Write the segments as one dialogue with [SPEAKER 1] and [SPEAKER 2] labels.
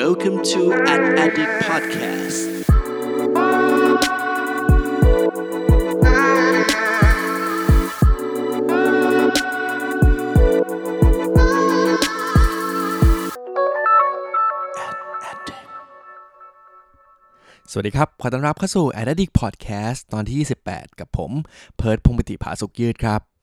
[SPEAKER 1] Welcome to An Addict Podcast
[SPEAKER 2] สวัสดีครับ ขอต้อนรับเข้าสู่ Addict Podcast ตอนที่ 28 กับผม เพิร์ดพงปิติผาสุกยืดครับ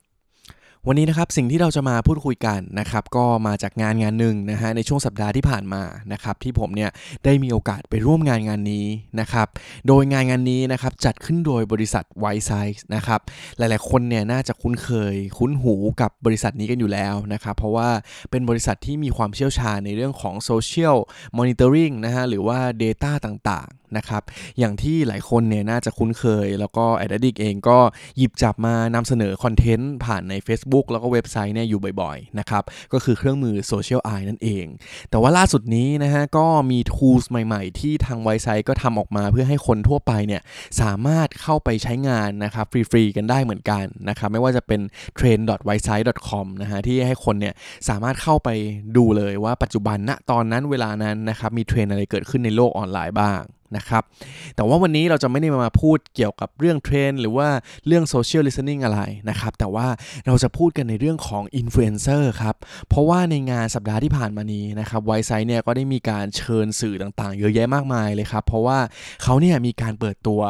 [SPEAKER 2] วันนี้นะครับสิ่งที่เราจะมาพูดคุยกันนะครับก็มาจากงานงานหนึ่งนะฮะในช่วงสัปดาห์ที่ผ่านมานะครับที่ผมเนี่ยได้มีโอกาสไปร่วมงานงานนี้นะครับโดยงานงานนี้นะครับจัดขึ้นโดยบริษัท White Size นะครับหลายๆ คนเนี่ยน่าจะคุ้นเคยคุ้นหูกับบริษัทนี้กันอยู่แล้วนะครับเพราะว่าเป็นบริษัทที่มีความเชี่ยวชาญในเรื่องของ Social Monitoring นะฮะหรือว่า Data ต่าง นะครับ อย่างที่หลายคนเนี่ยน่าจะคุ้นเคย แล้วก็แอดดิกเองก็หยิบจับมานำเสนอคอนเทนต์ผ่านใน Facebook แล้วก็เว็บไซต์เนี่ยอยู่บ่อยๆนะครับ ก็คือเครื่องมือ Zocial Eye นั่นเอง แต่ว่าล่าสุดนี้นะฮะก็มี tools ใหม่ๆ ที่ทาง Wisesight ก็ทำออกมาเพื่อให้คนทั่วไปเนี่ยสามารถเข้าไปใช้งานนะครับฟรีๆกันได้เหมือนกันนะครับไม่ว่าจะเป็น trend.wisesight.com นะฮะที่ให้คนเนี่ยสามารถเข้าไปดูเลยว่าปัจจุบันณตอนนั้นเวลานั้นนะครับมีเทรนด์อะไรเกิดขึ้นในโลกออนไลน์บ้าง นะครับ แต่ว่าวันนี้เราจะไม่ได้มาพูดเกี่ยวกับเรื่องเทรนด์หรือว่าเรื่อง social listening อะไรนะครับ แต่ว่าเราจะพูดกันในเรื่องของอินฟลูเอนเซอร์ครับ เพราะว่าในงานสัปดาห์ที่ผ่านมานี้นะครับ Wisesight เนี่ยก็ได้มีการเชิญสื่อต่างๆ เยอะแยะมากมายเลยครับ เพราะว่าเขาเนี่ยมีการเปิดตัว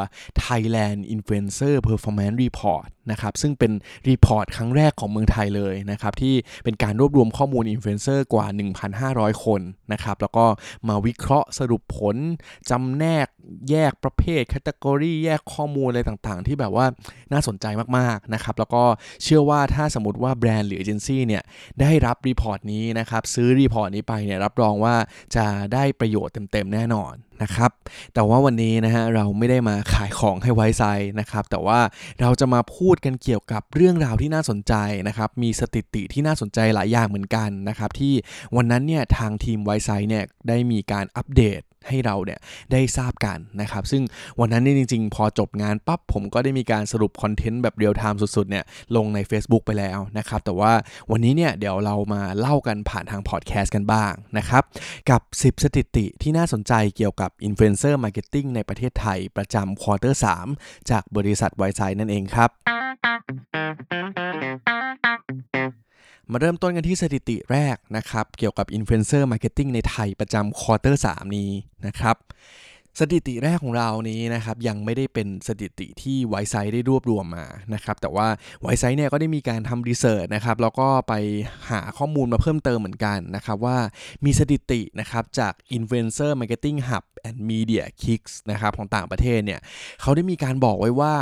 [SPEAKER 2] Thailand Influencer Performance Report นะครับซึ่งเป็น report ครั้งแรกของเมืองไทยเลยนะครับที่เป็นการรวบรวมข้อมูลอินฟลูเอนเซอร์กว่า 1,500 คนนะครับแล้วก็มาวิเคราะห์สรุปผลจำแนกแยกประเภท category แยกข้อมูลอะไรต่างๆ ที่แบบว่าน่าสนใจมากๆนะครับแล้วก็เชื่อว่าถ้าสมมติว่าแบรนด์หรือเอเจนซี่เนี่ยได้รับ report นี้นะครับซื้อ report นี้ไปเนี่ยรับรองว่าจะได้ประโยชน์เต็มๆแน่นอน นะครับ แต่ว่าวันนี้นะฮะเราไม่ได้มาขายของให้ Wisesight นะครับ แต่ว่าเราจะมาพูดกันเกี่ยวกับเรื่องราวที่น่าสนใจนะครับ มีสถิติที่น่าสนใจหลายอย่างเหมือนกันนะครับ ที่วันนั้นเนี่ยทางทีม Wisesight เนี่ยได้มีการอัปเดต ให้เราเนี่ยได้ทราบกันนะครับ ซึ่งวันนั้นนี่จริง ๆ พอจบงานปั๊บผมก็ได้มีการสรุปคอนเทนต์แบบเรียลไทม์สุดๆเนี่ยลงใน Facebook ไปแล้วนะครับ แต่ว่าวันนี้เนี่ยเดี๋ยวเรามาเล่ากันผ่านทางพอดแคสต์กันบ้างนะครับ กับ 10 สถิติที่น่าสนใจเกี่ยวกับ influencer marketing ในประเทศไทยประจำ quarter 3จากบริษัท Wisesight นั่นเองครับ มาเริ่มต้นกันที่สถิติแรกนะครับ เกี่ยวกับ influencer marketing ในไทยประจำ quarter 3นี้นะครับ สถิติแรกของเรานี้นะครับยังไม่ได้เป็นสถิติที่ Wisesight ได้รวบรวมมานะครับแต่ว่า Wisesight เนี่ยก็ได้มีการทำ research นะครับแล้วก็ไปหาข้อมูลมาเพิ่มเติมเหมือนกันนะครับว่ามีสถิตินะครับจาก Influencer Marketing Hub and Mediakix นะครับของต่างประเทศเนี่ยเขาได้มีการบอกไว้ว่า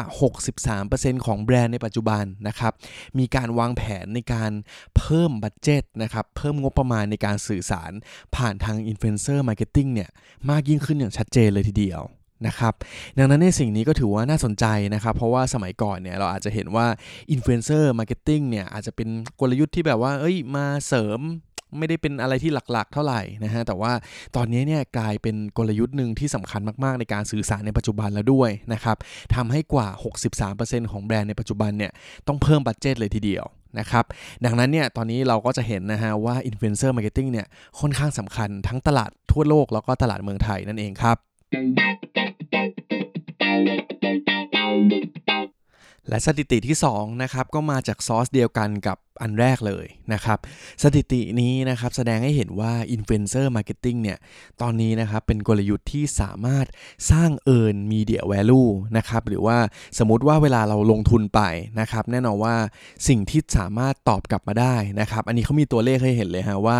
[SPEAKER 2] 63%ของแบรนด์ในปัจจุบันนะครับมีการวางแผนในการเพิ่ม budget นะครับเพิ่มงบประมาณในการสื่อสารผ่านทาง Influencer Marketing เนี่ยมากยิ่งขึ้นอย่างชัดเจนเลยทีเดียวนะครับดังนั้นในสิ่งนี้ก็ถือว่าน่าสนใจนะครับ เพราะว่าสมัยก่อนเนี่ยเราอาจจะเห็นว่า Influencer Marketing เนี่ยอาจจะเป็นกลยุทธ์ที่แบบว่า เอ้ยมาเสริมไม่ได้เป็นอะไรที่หลักๆ เท่าไหร่นะฮะแต่ว่าตอนนี้เนี่ยกลายเป็นกลยุทธ์หนึ่งที่สำคัญมากๆ ในการสื่อสารในปัจจุบันแล้วด้วยนะครับทำให้กว่า 63%ของแบรนด์ในปัจจุบันเนี่ยต้องเพิ่มบัตเจตเลยทีเดียวนะครับดังนั้นเนี่ยตอนนี้เราก็จะเห็นนะฮะว่า Influencer Marketing เนี่ยค่อนข้างสำคัญทั้งตลาดทั่วโลกแล้วก็ตลาดเมืองไทยนั่นเองครับ และสถิติที่2นะครับก็มาจากซอสเดียวกันกับ อันแรกเลยนะครับ สถิตินี้นะครับแสดงให้เห็นว่า Influencer Marketing เนี่ยตอนนี้นะครับเป็นกลยุทธ์ที่สามารถสร้าง Earn Media Value นะครับหรือว่าสมมติว่าเวลาเราลงทุนไปนะครับแน่นอนว่าสิ่งที่สามารถตอบกลับมาได้นะครับ อันนี้เขามีตัวเลขให้เห็นเลยฮะว่า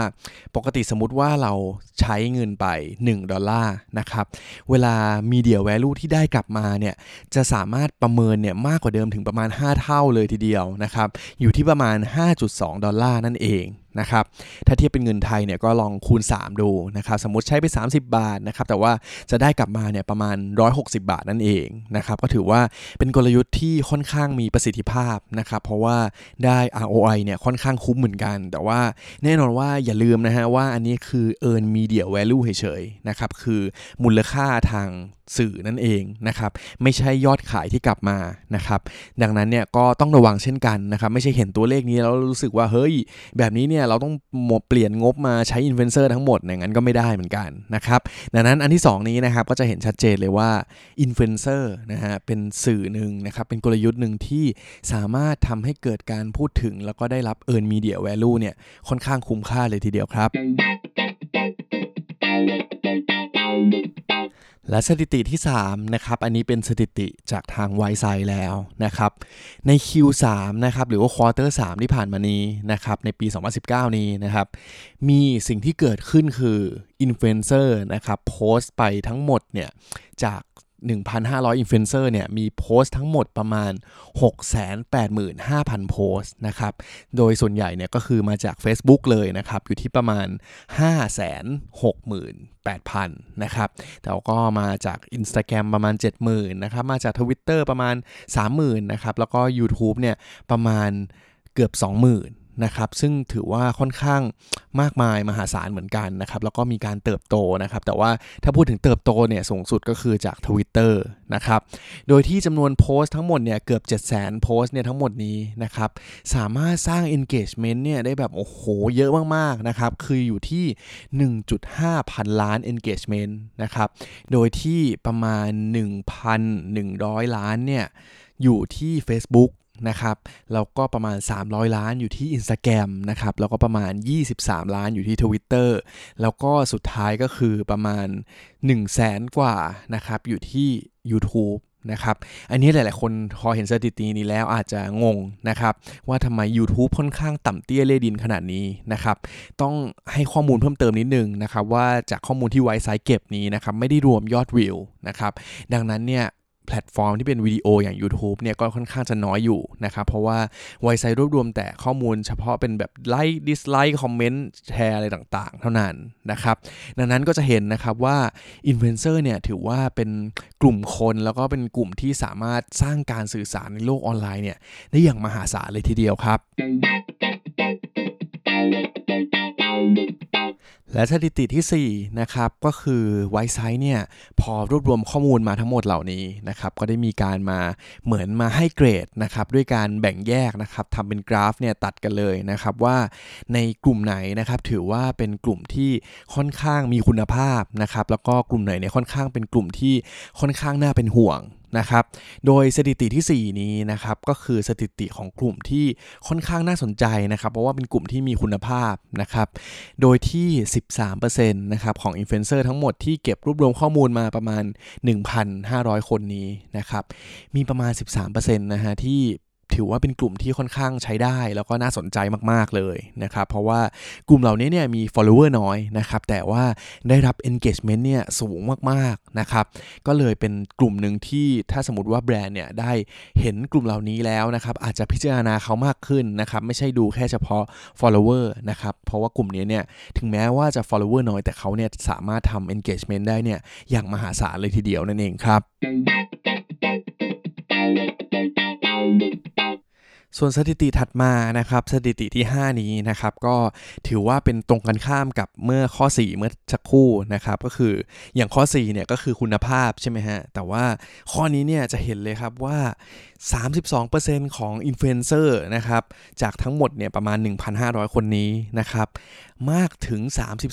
[SPEAKER 2] ปกติสมมติว่าเราใช้เงินไป 1 ดอลลาร์นะครับเวลา Media Value ที่ได้กลับมาเนี่ยจะสามารถประเมินเนี่ยมากกว่าเดิมถึงประมาณ 5 เท่าเลยทีเดียวนะครับอยู่ที่ประมาณ5.2 ดอลลาร์นั่นเองนะครับ ถ้าเทียบเป็นเงินไทยเนี่ยก็ลองคูณ 3 ดูนะครับ สมมติใช้ไป 30 บาทนะครับ แต่ว่าจะได้กลับมาเนี่ยประมาณ 160 บาทนั่นเองนะครับ ก็ถือว่าเป็นกลยุทธ์ที่ค่อนข้างมีประสิทธิภาพนะครับ เพราะว่าได้ ROI เนี่ยค่อนข้างคุ้มเหมือนกัน แต่ว่าแน่นอนว่าอย่าลืมนะฮะว่าอันนี้คือ earn media value เฉยๆนะครับ คือมูลค่าทาง สื่อนั่นเองนะครับไม่ใช่ยอดขายที่กลับมานะครับดังนั้นเนี่ยก็ต้องระวังเช่นกันนะครับไม่ใช่เห็นตัวเลขนี้แล้วรู้สึกว่าเฮ้ย แบบนี้เนี่ยเราต้องหมดเปลี่ยนงบมาใช้อินฟลูเอนเซอร์ทั้งหมดอย่างนั้นก็ไม่ได้เหมือนกันนะครับดังนั้นอันที่ 2 นี้นะครับก็จะเห็นชัดเจนเลยว่าอินฟลูเอนเซอร์นะฮะเป็นสื่อหนึ่งนะครับเป็นกลยุทธ์หนึ่งที่สามารถทำให้เกิดการพูดถึง แล้วก็ได้รับ Earned Media Value เนี่ยค่อนข้างคุ้มค่าเลยทีเดียวครับ และสถิติที่ 3 นะครับ อันนี้เป็นสถิติจากทาง Wisesight แล้วนะครับ ใน Q3 นะครับ หรือว่า quarter 3ที่ผ่านมานี้นะครับ ในปี 2019 นี้นะครับ มีสิ่งที่เกิดขึ้นคืออินฟลูเอนเซอร์นะครับ โพสต์ไปทั้งหมดเนี่ย จาก 1,500 อินฟลูเอนเซอร์เนี่ยมีโพสต์ทั้งหมดประมาณ 685,000 โพสต์นะครับ โดยส่วนใหญ่เนี่ยก็คือมาจาก Facebook เลยนะครับ อยู่ที่ประมาณ 568,000 นะครับแต่ก็มาจาก Instagram ประมาณ 70,000 นะครับ มาจาก Twitter ประมาณ 30,000 นะครับ แล้วก็ YouTube เนี่ยประมาณเกือบ 20,000 นะครับซึ่งถือว่าค่อนข้างมากมายมหาศาลเหมือนกันนะครับแล้วก็มีการเติบโตนะครับ แต่ว่าถ้าพูดถึงเติบโตเนี่ยสูงสุดก็คือจาก Twitter นะครับโดยที่จำนวนโพสต์ทั้งหมดเนี่ยเกือบ 7 0 0 0 0โพสต์เนี่ยทั้งหมดนี้นะครับสามารถสร้าง engagement เนี่ยได้แบบโอ้โหเยอะมากๆนะครับคืออยู่ที่ 1.5 พันล้าน engagement นะครับโดยที่ประมาณ 1,100 ล้านเนี่ยอยู่ที่ Facebook นะครับ แล้วก็ประมาณ 300 ล้านอยู่ที่ Instagram นะครับ แล้วก็ประมาณ 23 ล้านอยู่ที่ Twitter แล้วก็สุดท้ายก็คือประมาณ 1 0 0 0 0แสนกว่านะครับอยู่ที่ YouTube นะครับ อันนี้หลาย ๆ คนพอเห็นสถิตินี้แล้วอาจจะงงนะครับ ว่าทำไม YouTube ค่อนข้างต่ำเตี้ยเล่ดินขนาดนี้นะครับ ต้องให้ข้อมูลเพิ่มเติมนิดนึงนะครับ ว่าจากข้อมูลที่ Wisesight เก็บนี้นะครับ ไม่ได้รวมยอดวิวนะครับ ดังนั้นเนี่ย แพลตฟอร์มที่เป็นวิดีโออย่าง YouTube เนี่ยก็ค่อนข้างจะน้อยอยู่นะครับ เพราะว่า Wisesight รวบรวมแต่ข้อมูลเฉพาะเป็นแบบไลค์ dislike คอมเมนต์แชร์อะไรต่างๆ เท่านั้นนะครับ ดังนั้นก็จะเห็นนะครับว่าอินฟลูเอนเซอร์เนี่ยถือว่าเป็นกลุ่มคนแล้วก็เป็นกลุ่มที่สามารถสร้างการสื่อสารในโลกออนไลน์เนี่ยได้อย่างมหาศาลเลยทีเดียวครับ และสถิติที่ 4 นะครับ ก็คือไวซ์ไซต์เนี่ยพอรวบรวมข้อมูลมาทั้งหมดเหล่านี้นะครับก็ได้มีการมาเหมือนมาให้เกรดนะครับด้วยการแบ่งแยกนะครับทำเป็นกราฟเนี่ยตัดกันเลยนะครับว่าในกลุ่มไหนนะครับถือว่าเป็นกลุ่มที่ค่อนข้างมีคุณภาพนะครับแล้วก็กลุ่มไหนเนี่ยค่อนข้างเป็นกลุ่มที่ค่อนข้างน่าเป็นห่วง นะครับ โดยสถิติที่ 4 นี้นะครับก็คือสถิติของกลุ่มที่ค่อนข้างน่าสนใจนะครับเพราะว่าเป็นกลุ่มที่มีคุณภาพนะครับ โดยที่ 13%นะครับของอินฟลูเอนเซอร์ทั้งหมดที่เก็บรวบรวมข้อมูลมาประมาณ 1,500 คนนี้นะครับ มีประมาณ 13%นะฮะที่ ถือว่าเป็นกลุ่มที่ค่อนข้างใช้ได้ แล้วก็น่าสนใจมากๆเลยนะครับ เพราะว่ากลุ่มเหล่านี้เนี่ยมี follower น้อยนะครับ แต่ว่าได้รับ engagement เนี่ยสูงมากๆนะครับ ก็เลยเป็นกลุ่มหนึ่งที่ถ้าสมมติว่าแบรนด์เนี่ยได้เห็นกลุ่มเหล่านี้แล้วนะครับ อาจจะพิจารณาเขามากขึ้นนะครับ ไม่ใช่ดูแค่เฉพาะ follower นะครับ เพราะว่ากลุ่มนี้เนี่ยถึงแม้ว่าจะ follower น้อยแต่เขาเนี่ยสามารถทำ engagement ได้เนี่ยอย่างมหาศาลเลยทีเดียวนั่นเองครับ ส่วนสถิติถัดมานะครับสถิติที่ 5 นี้นะครับก็ถือว่าเป็นตรงกันข้ามกับเมื่อข้อ 4 เมื่อสักครู่นะครับก็คืออย่างข้อ4เนี่ยก็คือคุณภาพใช่ไหมฮะแต่ว่าข้อนี้เนี่ยจะเห็นเลยครับว่า 32%ของอินฟลูเอนเซอร์นะครับจากทั้งหมดเนี่ยประมาณ 1,500 คนนี้นะครับ มากถึง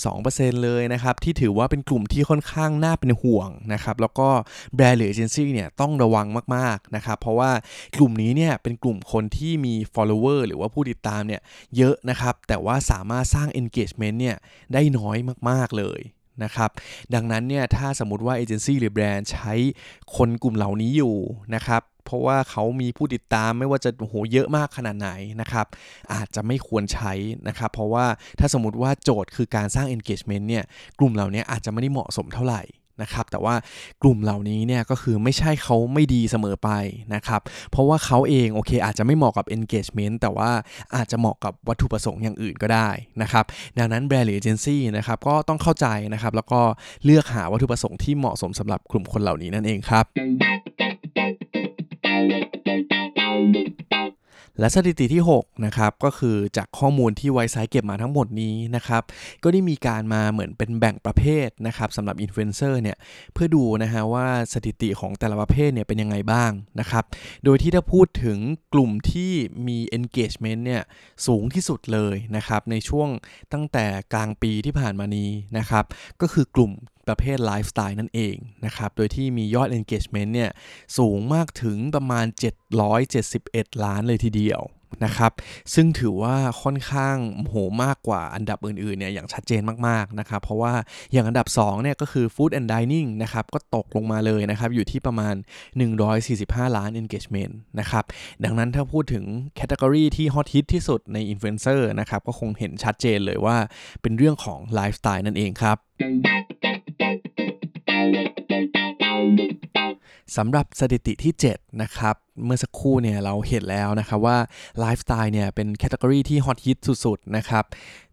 [SPEAKER 2] 32%เลยนะครับ ที่ถือว่าเป็นกลุ่มที่ค่อนข้างน่าเป็นห่วงนะครับ แล้วก็แบรนด์หรือเอเจนซี่เนี่ยต้องระวังมากๆนะครับ เพราะว่ากลุ่มนี้เนี่ยเป็นกลุ่มคนที่มี follower หรือว่าผู้ติดตามเนี่ยเยอะนะครับ แต่ว่าสามารถสร้าง engagement เนี่ยได้น้อยมากๆเลยนะครับดังนั้นเนี่ยถ้าสมมติว่าเอเจนซี่หรือแบรนด์ใช้คนกลุ่มเหล่านี้อยู่นะครับ เพราะว่าเขามีผู้ติดตามไม่ว่าจะโหเยอะมากขนาดไหนนะครับอาจจะไม่ควรใช้นะครับเพราะว่าถ้าสมมติว่าโจทย์คือการสร้าง engagement เนี่ยกลุ่มเหล่านี้อาจจะไม่ได้เหมาะสมเท่าไหร่นะครับแต่ว่ากลุ่มเหล่านี้เนี่ยก็คือไม่ใช่เขาไม่ดีเสมอไปนะครับเพราะว่าเขาเองโอเคอาจจะไม่เหมาะกับ engagement แต่ว่าอาจจะเหมาะกับวัตถุประสงค์อย่างอื่นก็ได้นะครับดังนั้นแบรนด์หรือเอเจนซี่นะครับก็ต้องเข้าใจนะครับแล้วก็เลือกหาวัตถุประสงค์ที่เหมาะสมสำหรับกลุ่มคนเหล่านี้นั่นเองครับ และสถิติที่6นะครับก็คือจากข้อมูลที่ Wisesight เก็บมาทั้งหมดนี้นะครับก็ได้มีการมาเหมือนเป็นแบ่งประเภทนะครับสำหรับอินฟลูเอนเซอร์เนี่ยเพื่อดูนะฮะว่าสถิติของแต่ละประเภทเนี่ยเป็นยังไงบ้างนะครับโดยที่ถ้าพูดถึงกลุ่มที่มี engagement เนี่ยสูงที่สุดเลยนะครับในช่วงตั้งแต่กลางปีที่ผ่านมานี้นะครับก็คือกลุ่ม ประเภทไลฟ์สไตล์นั่นเองนะครับ โดยที่มียอด engagement เนี่ยสูงมากถึงประมาณ 771 ล้านเลยทีเดียวนะครับ ซึ่งถือว่าค่อนข้างโหมากกว่าอันดับอื่นๆเนี่ยอย่างชัดเจนมากๆนะครับ เพราะว่าอย่างอันดับ2เนี่ยก็คือ Food and Dining นะครับ ก็ตกลงมาเลยนะครับ อยู่ที่ประมาณ 145 ล้าน engagement นะครับ ดังนั้นถ้าพูดถึง category ที่ฮอตฮิตที่สุดในอินฟลูเอนเซอร์นะครับ ก็คงเห็นชัดเจนเลยว่าเป็นเรื่องของไลฟ์สไตล์นั่นเองครับ สำหรับสถิติที่ 7 นะครับ เมื่อสักครู่เนี่ยเราเห็นแล้วนะครับว่าไลฟ์สไตล์เนี่ยเป็น category ที่ฮอตฮิตสุดๆนะครับ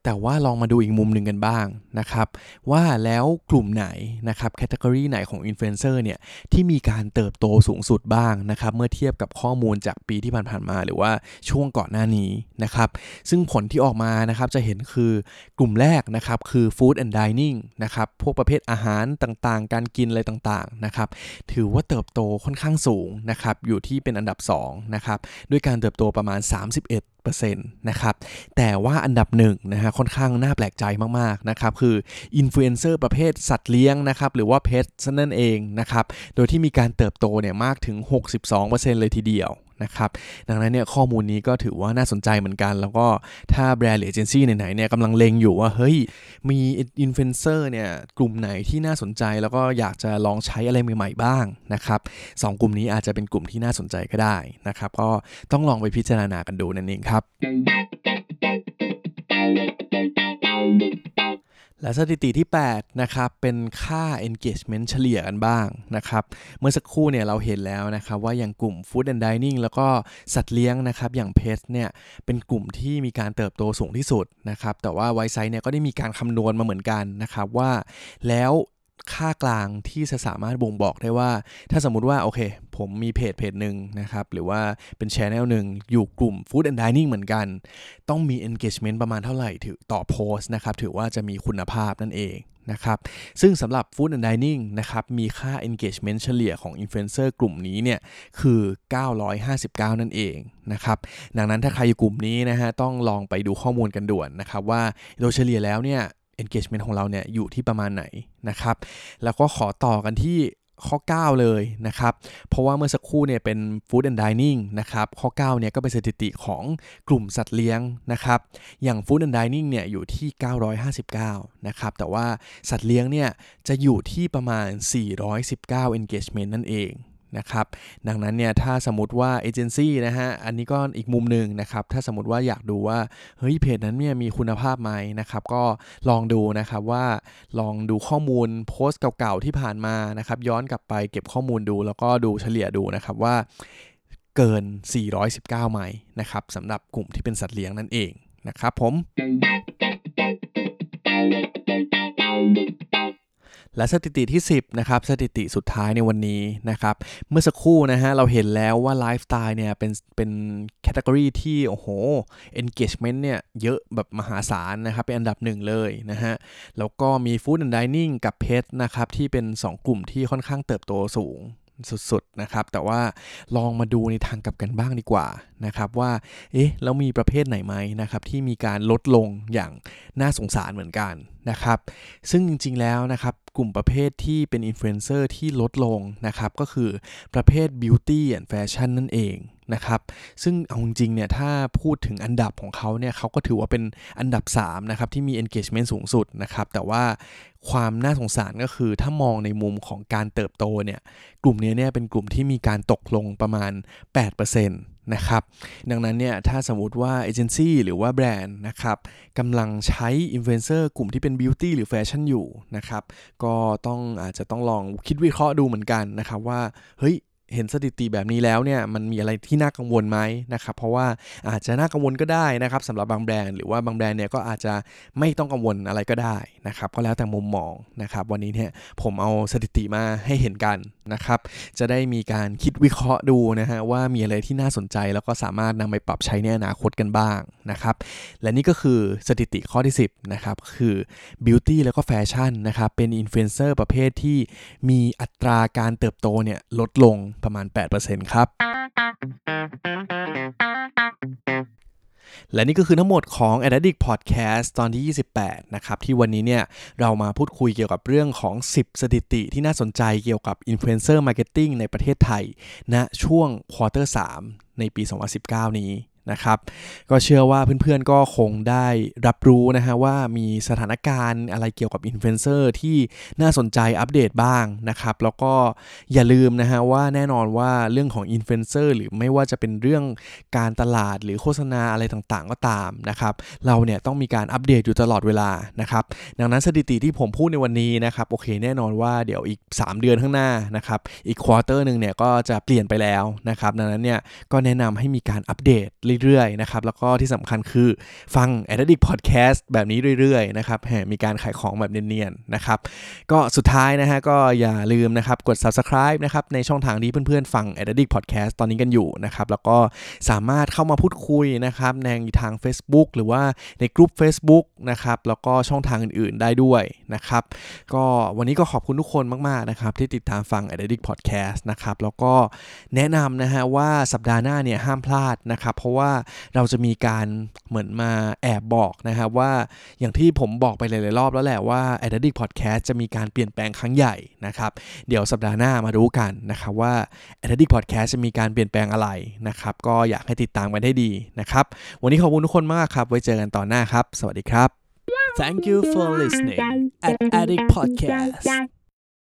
[SPEAKER 2] แต่ว่าลองมาดูอีกมุมหนึ่งกันบ้างนะครับ ว่าแล้วกลุ่มไหนนะครับ category ไหนของอินฟลูเอนเซอร์เนี่ยที่มีการเติบโตสูงสุดบ้างนะครับ เมื่อเทียบกับข้อมูลจากปีที่ผ่านๆมา หรือว่าช่วงก่อนหน้านี้นะครับ ซึ่งผลที่ออกมานะครับจะเห็นคือกลุ่มแรกนะครับคือ Food and Dining นะครับพวกประเภทอาหารต่างๆ การกินอะไรต่างๆนะครับถือว่าเติบโตค่อนข้างสูงนะครับอยู่ที่เป็นอันดับ2นะครับด้วยการเติบโตประมาณ 31%นะครับแต่ว่าอันดับหนึ่งนะฮะค่อนข้างน่าแปลกใจมากๆนะครับคืออินฟลูเอนเซอร์ประเภทสัตว์เลี้ยงนะครับหรือว่า pet นั่นเองนะครับโดยที่มีการเติบโตเนี่ยมากถึง 62%เลยทีเดียว นะครับ ดังนั้นเนี่ยข้อมูลนี้ก็ถือว่าน่าสนใจเหมือนกัน แล้วก็ถ้าแบรนด์หรือเอเจนซี่ไหนๆเนี่ยกำลังเล็งอยู่ว่า เฮ้ย มีอินฟลูเอนเซอร์เนี่ยกลุ่มไหนที่น่าสนใจ แล้วก็อยากจะลองใช้อะไรใหม่ๆบ้างนะครับสกลุ่มนี้อาจจะเป็นกลุ่มที่น่าสนใจก็ได้นะครับ ก็ต้องลองไปพิจารณากันดูนั่นเองครับ และสถิติที่ 8 นะครับ เป็นค่า engagement เฉลี่ยกันบ้างนะครับ เมื่อสักครู่เนี่ยเราเห็นแล้วนะครับ ว่าอย่างกลุ่ม food and dining แล้วก็สัตว์เลี้ยงนะครับ อย่างเพสเนี่ย เป็นกลุ่มที่มีการเติบโตสูงที่สุดนะครับ แต่ว่าไวไซต์เนี่ยก็ได้มีการคำนวณมาเหมือนกันนะครับ ว่าแล้ว ค่ากลางที่จะสามารถบ่งบอกได้ว่า ถ้าสมมุติว่าโอเค ผมมีเพจเพจหนึ่งนะครับ หรือว่าเป็นชแนลหนึ่งอยู่กลุ่ม Food and Dining เหมือนกัน ต้องมี engagement ประมาณเท่าไหร่ถือต่อโพสต์นะครับ ถือว่าจะมีคุณภาพนั่นเองนะครับ ซึ่งสำหรับ Food and Dining นะครับ มีค่า engagement เฉลี่ยของ Influencer กลุ่มนี้เนี่ย คือ 959 นั่นเองนะครับ ดังนั้นถ้าใครอยู่กลุ่มนี้นะฮะ ต้องลองไปดูข้อมูลกันด่วนนะครับว่าโดยเฉลี่ยแล้วเนี่ย engagement ของเราเนี่ยอยู่ที่ประมาณไหนนะครับ แล้วก็ขอต่อกันที่ข้อ 9 เลยนะครับ เพราะว่าเมื่อสักครู่เนี่ยเป็น food and dining นะครับ ข้อ 9 เนี่ยก็เป็นสถิติของกลุ่มสัตว์เลี้ยงนะครับ อย่าง food and dining เนี่ยอยู่ที่ 959 นะครับ แต่ว่าสัตว์เลี้ยงเนี่ยจะอยู่ที่ประมาณ 419 engagement นั่นเอง นะครับดังนั้นเนี่ยถ้าสมมติว่าเอเจนซี่นะฮะอันนี้ก็อีกมุมหนึ่งนะครับถ้าสมมติว่าอยากดูว่าเฮ้ยเพจนั้นเนี่ยมีคุณภาพไหมนะครับก็ลองดูนะครับว่าลองดูข้อมูลโพสต์เก่าๆที่ผ่านมานะครับย้อนกลับไปเก็บข้อมูลดู แล้วก็ดูเฉลี่ยดูนะครับว่าเกิน 419ไหมนะครับสำหรับกลุ่มที่เป็นสัตว์เลี้ยงนั่นเองนะครับผม และสถิติที่ 10นะครับสถิติสุดท้ายในวันนี้นะครับเมื่อสักครู่นะฮะเราเห็นแล้วว่าไลฟ์สไตล์เนี่ยเป็นเป็นcategory ที่โอ้โห engagement เนี่ยเยอะแบบมหาศาลนะครับเป็นอันดับหนึ่งเลยนะฮะแล้วก็มี Food and Dining กับเพจนะครับที่เป็น 2 กลุ่มที่ค่อนข้างเติบโตสูงสุดๆนะครับแต่ว่าลองมาดูในทางกลับกันบ้างดีกว่านะครับว่าเอ๊ะแล้วมีประเภทไหนไหมนะครับที่มีการลดลงอย่างน่าสงสารเหมือนกันนะครับซึ่งจริงๆแล้วนะครับ กลุ่มประเภทที่เป็นอินฟลูเอนเซอร์ที่ลดลงนะครับ ก็คือประเภท Beauty and Fashion นั่นเองนะครับ ซึ่งเอาจริงเนี่ยถ้าพูดถึงอันดับของเขาเนี่ยเขาก็ถือว่าเป็นอันดับ 3 นะครับ ที่มี engagement สูงสุดนะครับ แต่ว่าความน่าสงสารก็คือถ้ามองในมุมของการเติบโตเนี่ยกลุ่มนี้เนี่ยเป็นกลุ่มที่มีการตกลงประมาณ 8% นะครับ ดังนั้นเนี่ยถ้าสมมติว่าเอเจนซี่หรือว่าแบรนด์นะครับกำลังใช้อินฟลูเอนเซอร์กลุ่มที่เป็น beauty หรือแฟชั่นอยู่นะครับ ก็ต้องอาจจะต้องลองคิดวิเคราะห์ดูเหมือนกันนะครับว่า เฮ้ย เห็นสถิติแบบนี้แล้วเนี่ยมันมีอะไรที่น่ากังวลไหมนะครับเพราะว่าอาจจะน่ากังวลก็ได้นะครับสำหรับบางแบรนด์หรือว่าบางแบรนด์เนี่ยก็อาจจะไม่ต้องกังวลอะไรก็ได้นะครับก็แล้วแต่มุมมองนะครับวันนี้เนี่ยผมเอาสถิติมาให้เห็นกันนะครับจะได้มีการคิดวิเคราะห์ดูนะฮะว่ามีอะไรที่น่าสนใจแล้วก็สามารถนำไปปรับใช้ในอนาคตกันบ้างนะครับและนี่ก็คือสถิติข้อที่ 10นะครับคือ beauty แล้วก็แฟชั่นนะครับเป็นอินฟลูเอนเซอร์ประเภทที่มีอัตราการเติบโตเนี่ยลดลงประมาณ 8%ครับและนี่ก็คือทั้งหมดของ a d d i c t Podcast ตอนที่ 28 นะครับ ที่วันนี้เนี่ยเรามาพูดคุยเกี่ยวกับเรื่องของ 10 สถิติที่น่าสนใจเกี่ยวกับ Influencer Marketing ในประเทศไทยณนะช่วงquarter 3ในปี 2019 นี้ นะครับ ก็เชื่อว่าเพื่อนๆก็คงได้รับรู้นะฮะว่ามีสถานการณ์อะไรเกี่ยวกับอินฟลูเอนเซอร์ที่น่าสนใจอัปเดตบ้างนะครับ แล้วก็อย่าลืมนะฮะว่าแน่นอนว่าเรื่องของอินฟลูเอนเซอร์หรือไม่ว่าจะเป็นเรื่องการตลาดหรือโฆษณาอะไรต่างๆ ก็ตามนะครับเราเนี่ยต้องมีการอัปเดตอยู่ตลอดเวลานะครับดังนั้นสถิติที่ผมพูดในวันนี้นะครับโอเคแน่นอนว่าเดี๋ยวอีก 3 เดือนข้างหน้านะครับอีกควอเตอร์หนึ่งเนี่ยก็จะเปลี่ยนไปแล้วนะครับดังนั้นเนี่ยก็แนะนำให้มีการอัปเดตเรื่อยๆนะครับแล้วก็ที่สำคัญคือฟัง a d d i c t Podcast แบบนี้เรื่อยๆนะครับแหมมีการขายของแบบเนียนๆนะครับก็สุดท้ายนะฮะก็อย่าลืมนะครับกด subscribe นะครับในช่องทางที่เพื่อนๆฟัง a d d i c t Podcast ตอนนี้กันอยู่นะครับแล้วก็สามารถเข้ามาพูดคุยนะครับในทาง Facebook หรือว่าในกลุ่ม Facebook นะครับแล้วก็ช่องทางอื่นๆได้ด้วยนะครับก็วันนี้ก็ขอบคุณทุกคนมากๆนะครับที่ติดตามฟัง a d d i c t Podcast นะครับแล้วก็แนะนำนะฮะว่าสัปดาห์หน้าเนี่ยห้ามพลาดนะครับเพราะว่าเราจะมีการเหมือนมาแอบบอกนะครับว่าอย่างที่ผมบอกไปหลายๆรอบแล้วแหละว่า a d d i c t Podcast จะมีการเปลี่ยนแปลงครั้งใหญ่นะครับ เดี๋ยวสัปดาห์หน้ามารู้กันนะครับว่า a d d i c t Podcast จะมีการเปลี่ยนแปลงอะไรนะครับก็อยากให้ติดตามกันได้ดีนะครับวันนี้ขอบคุณทุกคนมากครับ ไว้เจอกันต่อหน้าครับ สวัสดีครับ
[SPEAKER 1] Thank you for listening at Addict Podcast.